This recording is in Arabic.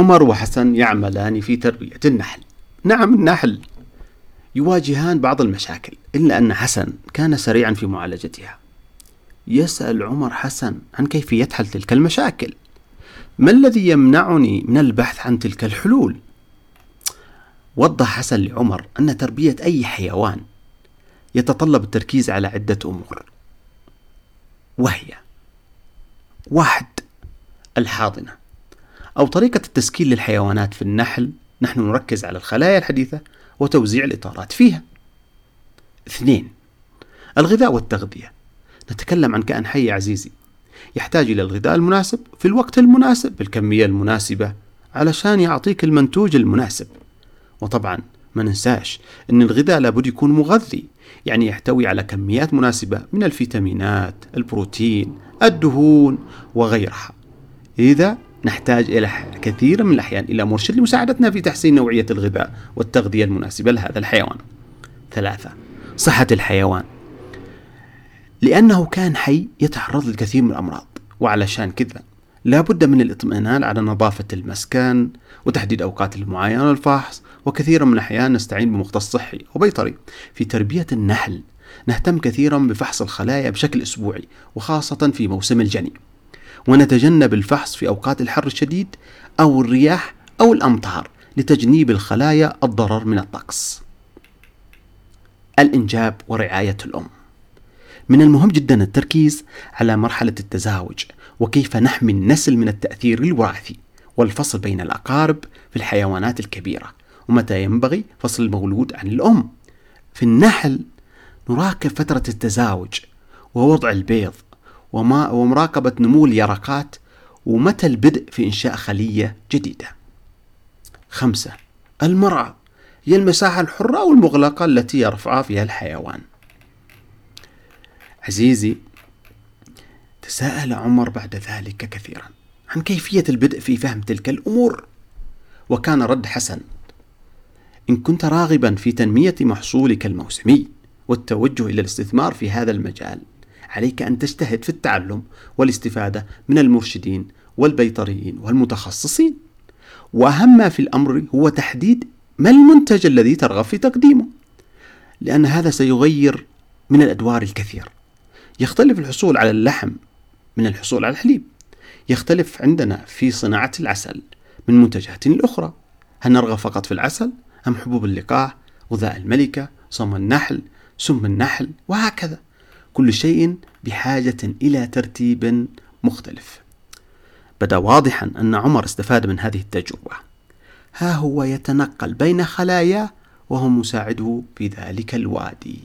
عمر وحسن يعملان في تربية النحل. نعم النحل يواجهان بعض المشاكل إلا أن حسن كان سريعا في معالجتها. يسأل عمر حسن عن كيفية حل تلك المشاكل. ما الذي يمنعني من البحث عن تلك الحلول؟ وضح حسن لعمر أن تربية أي حيوان يتطلب التركيز على عدة أمور. وهي واحد الحاضنة. أو طريقة التسكين للحيوانات في النحل نحن نركز على الخلايا الحديثة وتوزيع الإطارات فيها. اثنين الغذاء والتغذية. نتكلم عن كائن حي عزيزي يحتاج إلى الغذاء المناسب في الوقت المناسب بالكمية المناسبة علشان يعطيك المنتوج المناسب. وطبعا ما ننساش أن الغذاء لابد يكون مغذي يعني يحتوي على كميات مناسبة من الفيتامينات البروتين الدهون وغيرها. إذا نحتاج إلى كثير من الأحيان إلى مرشد لمساعدتنا في تحسين نوعية الغذاء والتغذية المناسبة لهذا الحيوان. ثلاثة صحة الحيوان. لأنه كان حي يتعرض للكثير من الأمراض وعلشان كذا لا بد من الاطمئنان على نظافة المسكن وتحديد أوقات المعاينة والفحص وكثيرا من الأحيان نستعين بمختص صحي وبيطري. في تربية النحل نهتم كثيرا بفحص الخلايا بشكل أسبوعي وخاصة في موسم الجني ونتجنب الفحص في أوقات الحر الشديد أو الرياح أو الأمطار لتجنيب الخلايا الضرر من الطقس. الإنجاب ورعاية الأم. من المهم جدا التركيز على مرحلة التزاوج وكيف نحمي النسل من التأثير الوراثي والفصل بين الأقارب في الحيوانات الكبيرة ومتى ينبغي فصل المولود عن الأم. في النحل نراقب فترة التزاوج ووضع البيض وما ومراقبة نمو اليرقات ومتى البدء في إنشاء خلية جديدة. خمسة المرأة هي المساحة الحرة أو المغلقة التي يرفعها فيها الحيوان؟ عزيزي تساءل عمر بعد ذلك كثيرا عن كيفية البدء في فهم تلك الأمور. وكان رد حسن إن كنت راغبا في تنمية محصولك الموسمي والتوجه إلى الاستثمار في هذا المجال عليك أن تجتهد في التعلم والاستفادة من المرشدين والبيطريين والمتخصصين. وأهم ما في الأمر هو تحديد ما المنتج الذي ترغب في تقديمه لأن هذا سيغير من الأدوار الكثير. يختلف الحصول على اللحم من الحصول على الحليب. يختلف عندنا في صناعة العسل من منتجات أخرى. هل نرغب فقط في العسل أم حبوب اللقاح غذاء الملكة صم النحل سم النحل وهكذا. كل شيء بحاجة إلى ترتيب مختلف. بدأ واضحا أن عمر استفاد من هذه التجربة. ها هو يتنقل بين خلاياه وهو مساعده في ذلك الوادي.